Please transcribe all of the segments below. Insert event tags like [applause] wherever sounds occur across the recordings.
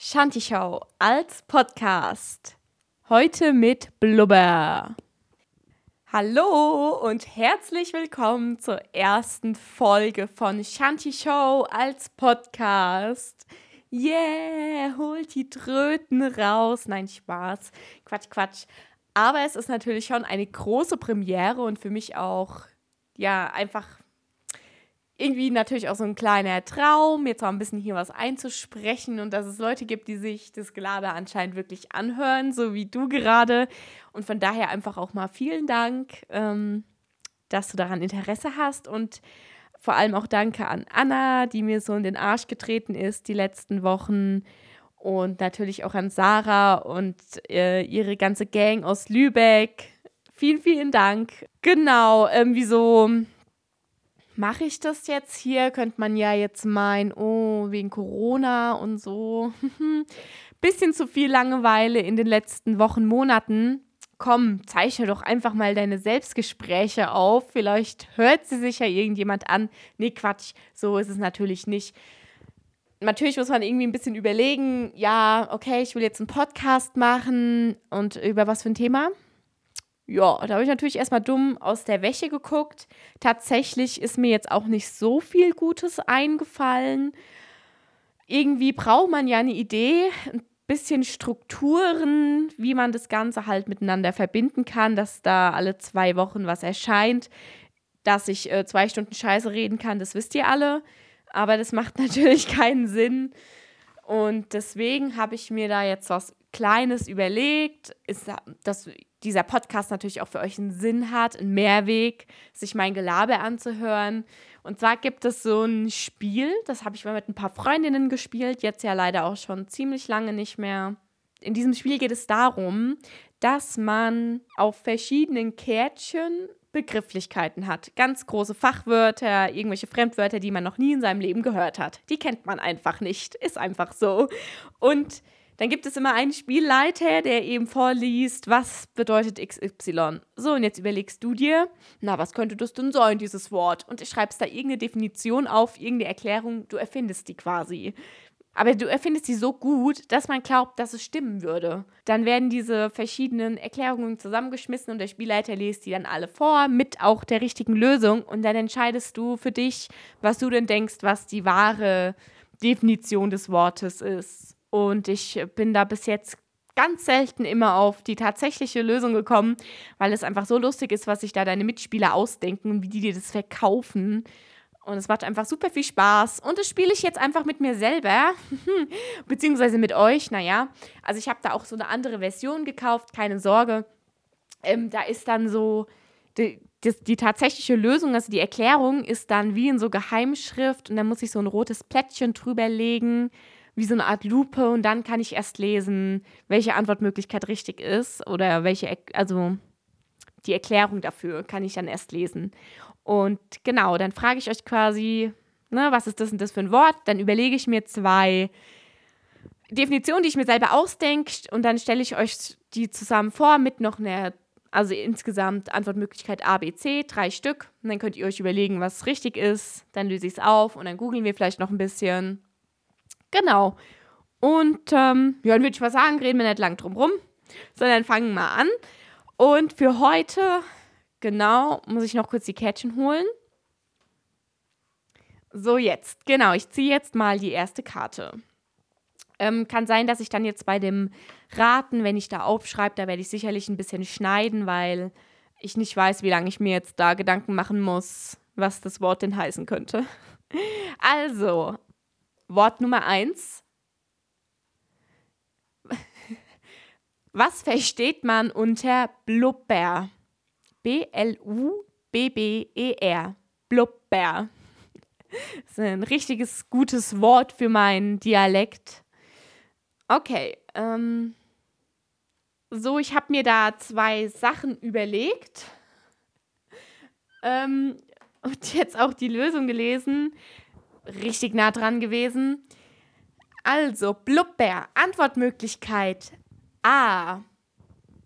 Shanti Show als Podcast. Heute mit Blubber. Hallo und herzlich willkommen zur ersten Folge von Shanti Show als Podcast. Yeah, holt die Tröten raus. Nein, Spaß. Quatsch, Quatsch. Aber es ist natürlich schon eine große Premiere und für mich auch, ja, einfach irgendwie natürlich auch so ein kleiner Traum, jetzt mal ein bisschen hier was einzusprechen und dass es Leute gibt, die sich das Gelaber anscheinend wirklich anhören, so wie du gerade. Und von daher einfach auch mal vielen Dank, ähm, dass du daran Interesse hast und vor allem auch danke an Anna, die mir so in den Arsch getreten ist die letzten Wochen. Und natürlich auch an Sarah und äh, ihre ganze Gang aus Lübeck. Vielen, vielen Dank. Genau, ähm, wieso mache ich das jetzt hier? Könnte man ja jetzt meinen, oh, wegen Corona und so. [laughs] Bisschen zu viel Langeweile in den letzten Wochen, Monaten. Komm, zeichne doch einfach mal deine Selbstgespräche auf. Vielleicht hört sie sich ja irgendjemand an. Nee, Quatsch, so ist es natürlich nicht. Natürlich muss man irgendwie ein bisschen überlegen, ja, okay, ich will jetzt einen Podcast machen und über was für ein Thema? Ja, da habe ich natürlich erstmal dumm aus der Wäsche geguckt. Tatsächlich ist mir jetzt auch nicht so viel Gutes eingefallen. Irgendwie braucht man ja eine Idee, ein bisschen Strukturen, wie man das Ganze halt miteinander verbinden kann, dass da alle zwei Wochen was erscheint, dass ich äh, zwei Stunden Scheiße reden kann, das wisst ihr alle. Aber das macht [laughs] natürlich keinen Sinn. Und deswegen habe ich mir da jetzt was Kleines überlegt, ist, dass dieser Podcast natürlich auch für euch einen Sinn hat, einen Mehrweg, sich mein Gelaber anzuhören. Und zwar gibt es so ein Spiel, das habe ich mal mit ein paar Freundinnen gespielt, jetzt ja leider auch schon ziemlich lange nicht mehr. In diesem Spiel geht es darum, dass man auf verschiedenen Kärtchen Begrifflichkeiten hat. Ganz große Fachwörter, irgendwelche Fremdwörter, die man noch nie in seinem Leben gehört hat. Die kennt man einfach nicht. Ist einfach so. Und dann gibt es immer einen Spielleiter, der eben vorliest, was bedeutet XY. So, und jetzt überlegst du dir, na, was könnte das denn sein, dieses Wort? Und du schreibst da irgendeine Definition auf, irgendeine Erklärung, du erfindest die quasi. Aber du erfindest sie so gut, dass man glaubt, dass es stimmen würde. Dann werden diese verschiedenen Erklärungen zusammengeschmissen und der Spielleiter liest die dann alle vor, mit auch der richtigen Lösung. Und dann entscheidest du für dich, was du denn denkst, was die wahre Definition des Wortes ist. Und ich bin da bis jetzt ganz selten immer auf die tatsächliche Lösung gekommen, weil es einfach so lustig ist, was sich da deine Mitspieler ausdenken und wie die dir das verkaufen. Und es macht einfach super viel Spaß. Und das spiele ich jetzt einfach mit mir selber, [laughs] beziehungsweise mit euch. Naja, also ich habe da auch so eine andere Version gekauft, keine Sorge. Ähm, da ist dann so, die, die, die, tatsächliche Lösung, also die Erklärung ist dann wie in so Geheimschrift und dann muss ich so ein rotes Plättchen drüber legen wie so eine Art Lupe und dann kann ich erst lesen, welche Antwortmöglichkeit richtig ist oder welche, also die Erklärung dafür kann ich dann erst lesen. Und genau, dann frage ich euch quasi, ne, was ist das und das für ein Wort? Dann überlege ich mir zwei Definitionen, die ich mir selber ausdenke und dann stelle ich euch die zusammen vor mit noch einer, also insgesamt Antwortmöglichkeit A, B, C, drei Stück. Und dann könnt ihr euch überlegen, was richtig ist. Dann löse ich es auf und dann googeln wir vielleicht noch ein bisschen Genau. Und ähm, ja, dann würde ich mal sagen, reden wir nicht lang drum rum, sondern fangen mal an. Und für heute, genau, muss ich noch kurz die Kärtchen holen. So, jetzt, genau, ich ziehe jetzt mal die erste Karte. Ähm, kann sein, dass ich dann jetzt bei dem Raten, wenn ich da aufschreibe, da werde ich sicherlich ein bisschen schneiden, weil ich nicht weiß, wie lange ich mir jetzt da Gedanken machen muss, was das Wort denn heißen könnte. [laughs] Also, Wort Nummer eins. Was versteht man unter Blubber? B-L-U-B-B-E-R. Blubber. Das ist ein richtiges gutes Wort für meinen Dialekt. Okay, ähm, so, ich habe mir da zwei Sachen überlegt ähm, und jetzt auch die Lösung gelesen richtig nah dran gewesen. Also, Blubber, Antwortmöglichkeit A.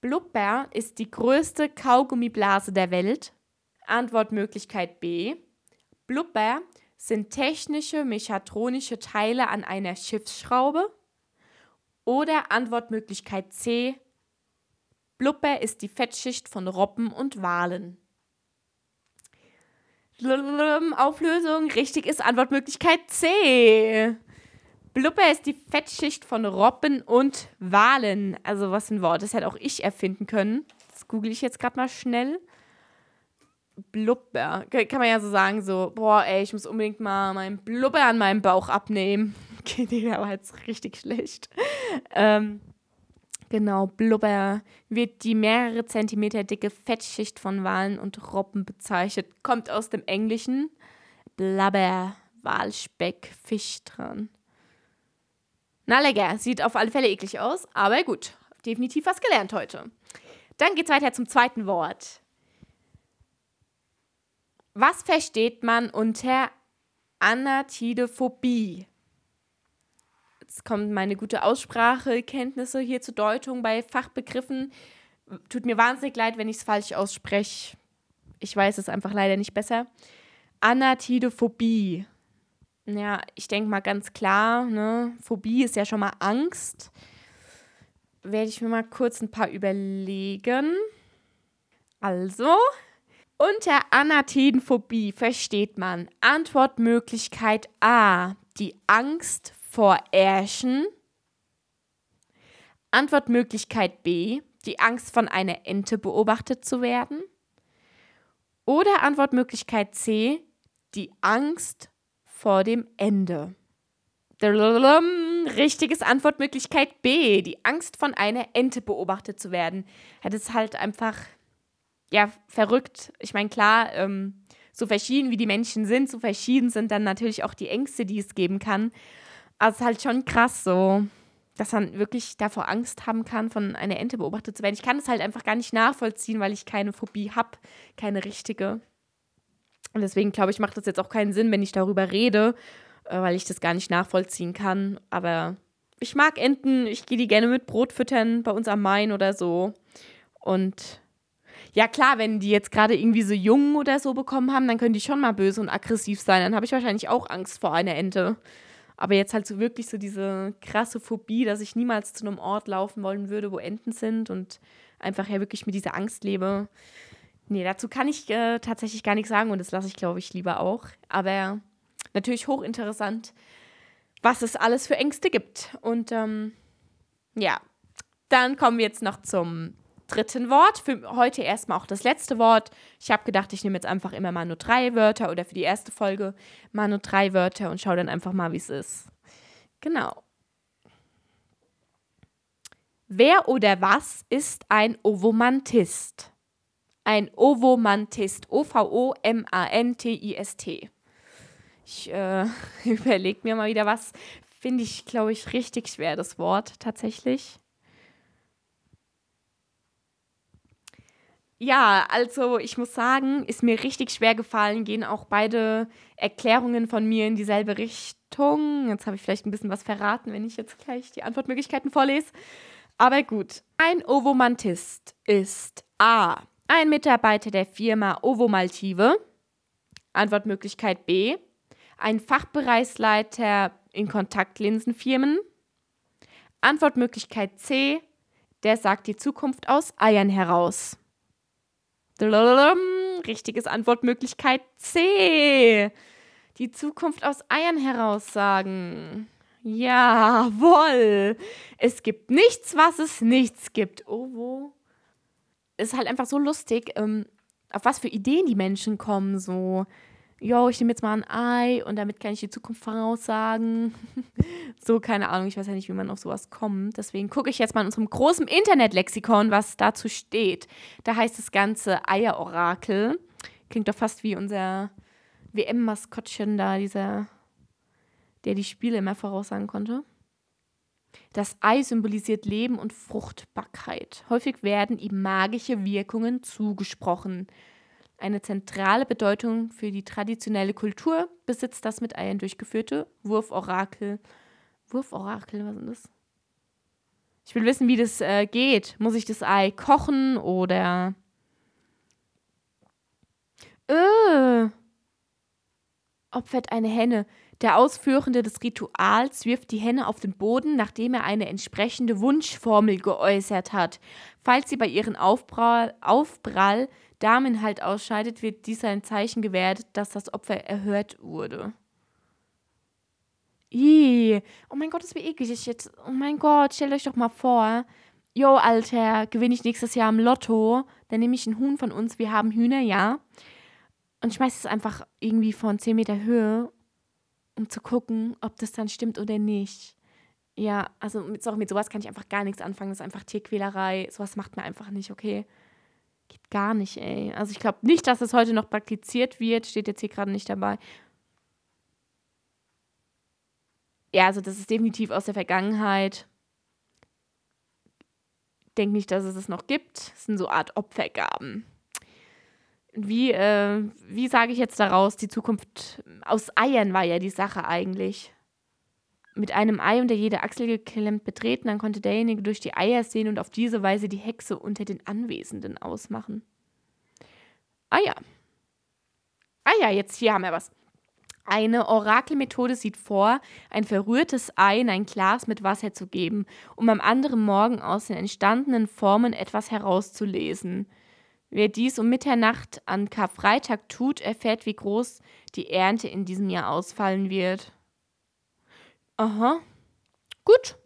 Blubber ist die größte Kaugummiblase der Welt. Antwortmöglichkeit B. Blubber sind technische mechatronische Teile an einer Schiffsschraube. Oder Antwortmöglichkeit C. Blubber ist die Fettschicht von Robben und Walen. Auflösung. Richtig ist Antwortmöglichkeit C. Blubber ist die Fettschicht von Robben und Walen. Also was ein Wort. Das hätte auch ich erfinden können. Das google ich jetzt gerade mal schnell. Blubber. Kann man ja so sagen, so, boah, ey, ich muss unbedingt mal meinen Blubber an meinem Bauch abnehmen. Okay, der war jetzt richtig schlecht. Ähm, genau, Blubber wird die mehrere Zentimeter dicke Fettschicht von Walen und Robben bezeichnet. Kommt aus dem Englischen. Blubber, Walspeck, Fisch dran. Na lecker, sieht auf alle Fälle eklig aus, aber gut, definitiv was gelernt heute. Dann geht's weiter zum zweiten Wort. Was versteht man unter Anatidophobie? Jetzt kommt meine gute Aussprachekenntnisse hier zur Deutung bei Fachbegriffen. Tut mir wahnsinnig leid, wenn ich es falsch ausspreche. Ich weiß es einfach leider nicht besser. Anatidophobie. Ja, ich denke mal ganz klar, ne? Phobie ist ja schon mal Angst. Werde ich mir mal kurz ein paar überlegen. Also, unter Anatidenphobie versteht man Antwortmöglichkeit A, die Angst vor Ärschen. Antwortmöglichkeit B, die Angst von einer Ente beobachtet zu werden. Oder Antwortmöglichkeit C, die Angst vor dem Ende. Richtiges Antwortmöglichkeit B, die Angst von einer Ente beobachtet zu werden. Das ist halt einfach, ja, verrückt. Ich meine, klar, ähm, so verschieden wie die Menschen sind, so verschieden sind dann natürlich auch die Ängste, die es geben kann. Also es ist halt schon krass so, dass man wirklich davor Angst haben kann, von einer Ente beobachtet zu werden. Ich kann es halt einfach gar nicht nachvollziehen, weil ich keine Phobie habe, keine richtige. Und deswegen glaube ich, macht das jetzt auch keinen Sinn, wenn ich darüber rede, äh, weil ich das gar nicht nachvollziehen kann. Aber ich mag Enten, ich gehe die gerne mit Brot füttern, bei uns am Main oder so. Und ja, klar, wenn die jetzt gerade irgendwie so Jungen oder so bekommen haben, dann können die schon mal böse und aggressiv sein. Dann habe ich wahrscheinlich auch Angst vor einer Ente. Aber jetzt halt so wirklich so diese krasse Phobie, dass ich niemals zu einem Ort laufen wollen würde, wo Enten sind und einfach ja wirklich mit dieser Angst lebe. Nee, dazu kann ich äh, tatsächlich gar nichts sagen und das lasse ich, glaube ich, lieber auch. Aber natürlich hochinteressant, was es alles für Ängste gibt. Und ähm, ja, dann kommen wir jetzt noch zum dritten Wort. Für heute erstmal auch das letzte Wort. Ich habe gedacht, ich nehme jetzt einfach immer mal nur drei Wörter oder für die erste Folge mal nur drei Wörter und schaue dann einfach mal, wie es ist. Genau. Wer oder was ist ein Ovomantist? Ein Ovomantist. O-V-O-M-A-N-T-I-S-T. Ich äh, [laughs] überlege mir mal wieder was. Finde ich, glaube ich, richtig schwer, das Wort tatsächlich. Ja, also ich muss sagen, ist mir richtig schwer gefallen, gehen auch beide Erklärungen von mir in dieselbe Richtung. Jetzt habe ich vielleicht ein bisschen was verraten, wenn ich jetzt gleich die Antwortmöglichkeiten vorlese. Aber gut. Ein Ovomantist ist A. Ein Mitarbeiter der Firma Ovomaltive. Antwortmöglichkeit B. Ein Fachbereichsleiter in Kontaktlinsenfirmen. Antwortmöglichkeit C. Der sagt die Zukunft aus Eiern heraus. Richtiges Antwortmöglichkeit C. Die Zukunft aus Eiern heraussagen. Jawohl. Es gibt nichts, was es nichts gibt. Oh, wo? Ist halt einfach so lustig, ähm, auf was für Ideen die Menschen kommen. So, yo, ich nehme jetzt mal ein Ei und damit kann ich die Zukunft voraussagen. [laughs] so, keine Ahnung, ich weiß ja nicht, wie man auf sowas kommt. Deswegen gucke ich jetzt mal in unserem großen Internetlexikon, was dazu steht. Da heißt das Ganze Eierorakel. Klingt doch fast wie unser WM-Maskottchen da, dieser, der die Spiele immer voraussagen konnte. Das Ei symbolisiert Leben und Fruchtbarkeit. Häufig werden ihm magische Wirkungen zugesprochen. Eine zentrale Bedeutung für die traditionelle Kultur besitzt das mit Eiern durchgeführte Wurforakel. Wurforakel, was ist das? Ich will wissen, wie das äh, geht. Muss ich das Ei kochen oder. Äh. opfert eine Henne. Der Ausführende des Rituals wirft die Henne auf den Boden, nachdem er eine entsprechende Wunschformel geäußert hat. Falls sie bei ihrem Aufprall, Aufprall Damenhalt ausscheidet, wird dies ein Zeichen gewertet, dass das Opfer erhört wurde. Ih, oh mein Gott, das wie eklig ist jetzt. Oh mein Gott, stellt euch doch mal vor. Jo, Alter, gewinne ich nächstes Jahr im Lotto, dann nehme ich einen Huhn von uns, wir haben Hühner, ja. Und schmeiße es einfach irgendwie von 10 Meter Höhe, um zu gucken, ob das dann stimmt oder nicht. Ja, also mit, sorry, mit sowas kann ich einfach gar nichts anfangen. Das ist einfach Tierquälerei. Sowas macht mir einfach nicht, okay? Geht gar nicht, ey. Also ich glaube nicht, dass es heute noch praktiziert wird. Steht jetzt hier gerade nicht dabei. Ja, also das ist definitiv aus der Vergangenheit. Denke nicht, dass es es noch gibt. Es sind so Art Opfergaben. Wie, äh, wie sage ich jetzt daraus, die Zukunft aus Eiern war ja die Sache eigentlich. Mit einem Ei unter jede Achsel geklemmt betreten, dann konnte derjenige durch die Eier sehen und auf diese Weise die Hexe unter den Anwesenden ausmachen. Ah ja. Ah ja, jetzt hier haben wir was. Eine Orakelmethode sieht vor, ein verrührtes Ei in ein Glas mit Wasser zu geben, um am anderen Morgen aus den entstandenen Formen etwas herauszulesen. Wer dies um Mitternacht an Karfreitag tut, erfährt, wie groß die Ernte in diesem Jahr ausfallen wird. Aha. Gut.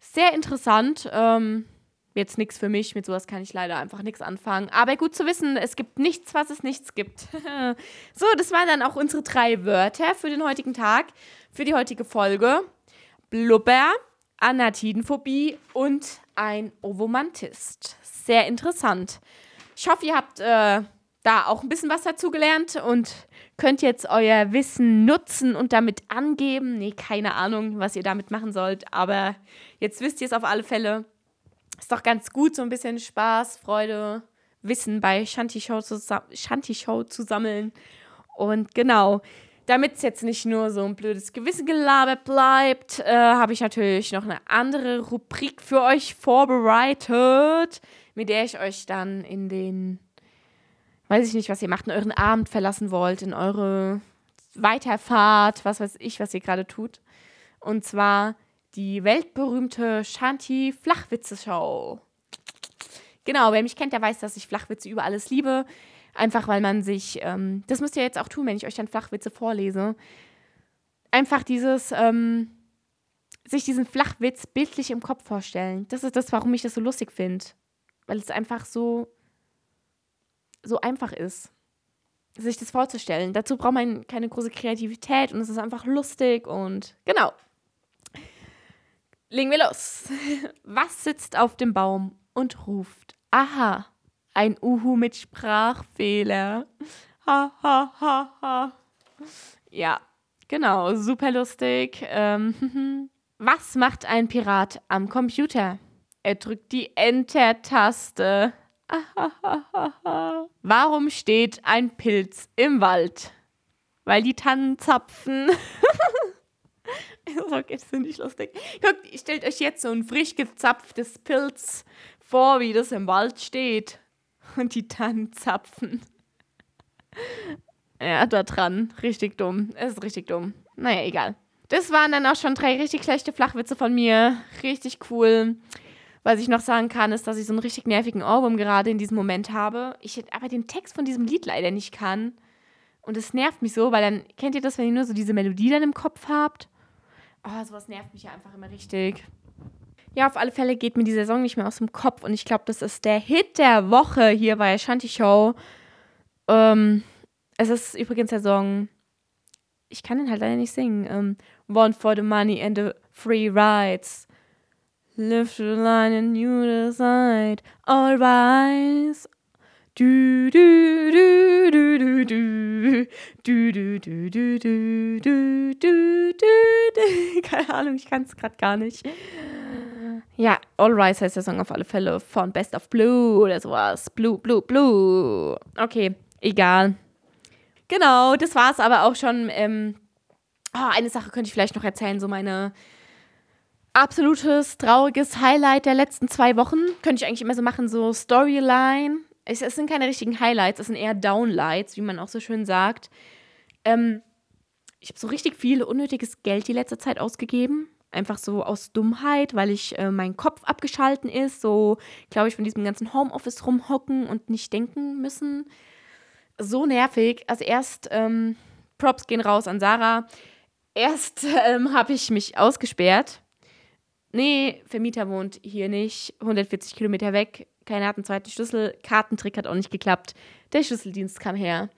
Sehr interessant. Ähm, jetzt nichts für mich. Mit sowas kann ich leider einfach nichts anfangen. Aber gut zu wissen, es gibt nichts, was es nichts gibt. [laughs] so, das waren dann auch unsere drei Wörter für den heutigen Tag, für die heutige Folge. Blubber, Anatidenphobie und ein Ovomantist sehr interessant. Ich hoffe, ihr habt äh, da auch ein bisschen was dazu gelernt und könnt jetzt euer Wissen nutzen und damit angeben. Nee, keine Ahnung, was ihr damit machen sollt, aber jetzt wisst ihr es auf alle Fälle. Ist doch ganz gut, so ein bisschen Spaß, Freude, Wissen bei Shanty Show zu, Shanty Show zu sammeln. Und genau, damit es jetzt nicht nur so ein blödes Gewissengelaber bleibt, äh, habe ich natürlich noch eine andere Rubrik für euch vorbereitet mit der ich euch dann in den, weiß ich nicht, was ihr macht, in euren Abend verlassen wollt, in eure Weiterfahrt, was weiß ich, was ihr gerade tut. Und zwar die weltberühmte Shanti Flachwitze-Show. Genau, wer mich kennt, der weiß, dass ich Flachwitze über alles liebe. Einfach weil man sich, ähm, das müsst ihr jetzt auch tun, wenn ich euch dann Flachwitze vorlese. Einfach dieses, ähm, sich diesen Flachwitz bildlich im Kopf vorstellen. Das ist das, warum ich das so lustig finde weil es einfach so, so einfach ist, sich das vorzustellen. Dazu braucht man keine große Kreativität und es ist einfach lustig und genau. Legen wir los. [laughs] Was sitzt auf dem Baum und ruft? Aha, ein Uhu mit Sprachfehler. Ha, ha, ha, ha. Ja, genau, super lustig. Ähm, [laughs] was macht ein Pirat am Computer? Er drückt die Enter-Taste. [laughs] Warum steht ein Pilz im Wald? Weil die Tannen zapfen. so geht's [laughs] nicht lustig. Guckt, stellt euch jetzt so ein frisch gezapftes Pilz vor, wie das im Wald steht. [laughs] Und die Tannen zapfen. [laughs] Ja, da dran. Richtig dumm. Es ist richtig dumm. Naja, egal. Das waren dann auch schon drei richtig schlechte Flachwitze von mir. Richtig cool. Was ich noch sagen kann, ist, dass ich so einen richtig nervigen Ohrwurm gerade in diesem Moment habe. Ich aber den Text von diesem Lied leider nicht kann. Und es nervt mich so, weil dann, kennt ihr das, wenn ihr nur so diese Melodie dann im Kopf habt? Oh, sowas nervt mich ja einfach immer richtig. Ja, auf alle Fälle geht mir dieser Song nicht mehr aus dem Kopf und ich glaube, das ist der Hit der Woche hier bei Shanty Show. Ähm, es ist übrigens der Song, ich kann den halt leider nicht singen. Ähm, One for the money and the free rides. Lift the line and you decide. All rise. Du, du, du, du, du, du. Du, du, du, du, du, du, du, du. [laughs] Keine Ahnung, ich kann es gerade gar nicht. Ja, All Rise heißt der Song auf alle Fälle von Best of Blue oder sowas. Blue, Blue, Blue. Okay, egal. Genau, das war es aber auch schon. Ähm, oh, eine Sache könnte ich vielleicht noch erzählen, so meine absolutes trauriges Highlight der letzten zwei Wochen. Könnte ich eigentlich immer so machen, so Storyline. Es, es sind keine richtigen Highlights, es sind eher Downlights, wie man auch so schön sagt. Ähm, ich habe so richtig viel unnötiges Geld die letzte Zeit ausgegeben. Einfach so aus Dummheit, weil ich äh, mein Kopf abgeschalten ist. So, glaube ich, von diesem ganzen Homeoffice rumhocken und nicht denken müssen. So nervig. Also erst, ähm, Props gehen raus an Sarah. Erst [laughs] ähm, habe ich mich ausgesperrt. Nee, Vermieter wohnt hier nicht. 140 Kilometer weg. Keiner hat einen zweiten Schlüssel. Kartentrick hat auch nicht geklappt. Der Schlüsseldienst kam her.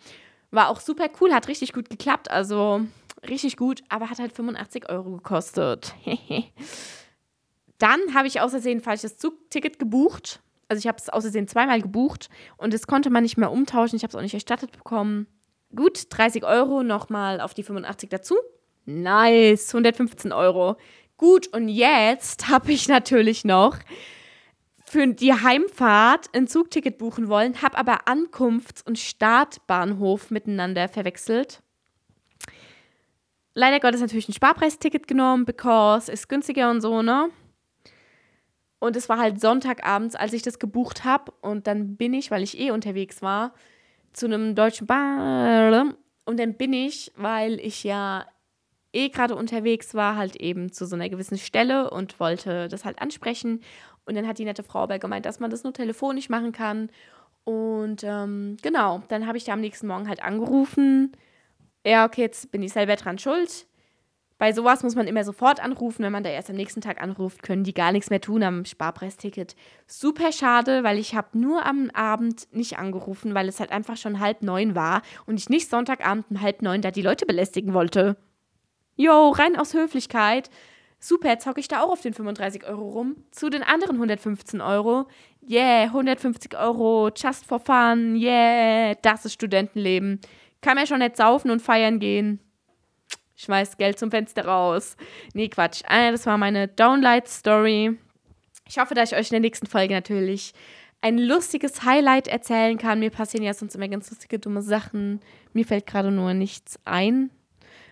War auch super cool, hat richtig gut geklappt. Also richtig gut, aber hat halt 85 Euro gekostet. [laughs] Dann habe ich außersehen falsches Zugticket gebucht. Also ich habe es außersehen zweimal gebucht und es konnte man nicht mehr umtauschen. Ich habe es auch nicht erstattet bekommen. Gut, 30 Euro nochmal auf die 85 dazu. Nice, 115 Euro. Gut, und jetzt [laughs] habe ich natürlich noch für die Heimfahrt ein Zugticket buchen wollen, habe aber Ankunfts- und Startbahnhof miteinander verwechselt. Leider Gottes natürlich ein Sparpreisticket genommen, because ist günstiger und so, ne? Und es war halt Sonntagabends, als ich das gebucht habe. Und dann bin ich, weil ich eh unterwegs war, zu einem deutschen Bahn. Und dann bin ich, weil ich ja eh gerade unterwegs war, halt eben zu so einer gewissen Stelle und wollte das halt ansprechen. Und dann hat die nette Frau aber gemeint, dass man das nur telefonisch machen kann. Und ähm, genau, dann habe ich da am nächsten Morgen halt angerufen. Ja, okay, jetzt bin ich selber dran schuld. Bei sowas muss man immer sofort anrufen. Wenn man da erst am nächsten Tag anruft, können die gar nichts mehr tun am Sparpreisticket. Super schade, weil ich habe nur am Abend nicht angerufen, weil es halt einfach schon halb neun war und ich nicht Sonntagabend um halb neun da die Leute belästigen wollte. Jo, rein aus Höflichkeit. Super, jetzt hocke ich da auch auf den 35 Euro rum. Zu den anderen 115 Euro. Yeah, 150 Euro, just for fun. Yeah, das ist Studentenleben. Kann man schon nicht saufen und feiern gehen. Schmeiß Geld zum Fenster raus. Nee, Quatsch. Ah, das war meine Downlight-Story. Ich hoffe, dass ich euch in der nächsten Folge natürlich ein lustiges Highlight erzählen kann. Mir passieren ja sonst immer ganz lustige, dumme Sachen. Mir fällt gerade nur nichts ein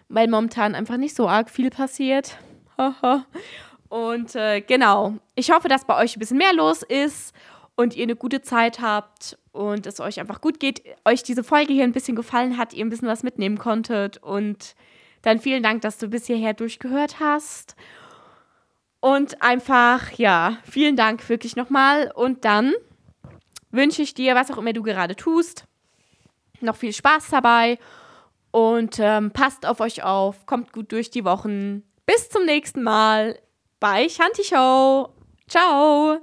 weil momentan einfach nicht so arg viel passiert. [laughs] und äh, genau, ich hoffe, dass bei euch ein bisschen mehr los ist und ihr eine gute Zeit habt und es euch einfach gut geht, euch diese Folge hier ein bisschen gefallen hat, ihr ein bisschen was mitnehmen konntet und dann vielen Dank, dass du bis hierher durchgehört hast. Und einfach, ja, vielen Dank wirklich nochmal. Und dann wünsche ich dir, was auch immer du gerade tust, noch viel Spaß dabei und ähm, passt auf euch auf, kommt gut durch die Wochen. Bis zum nächsten Mal bei Shanti Show. Ciao.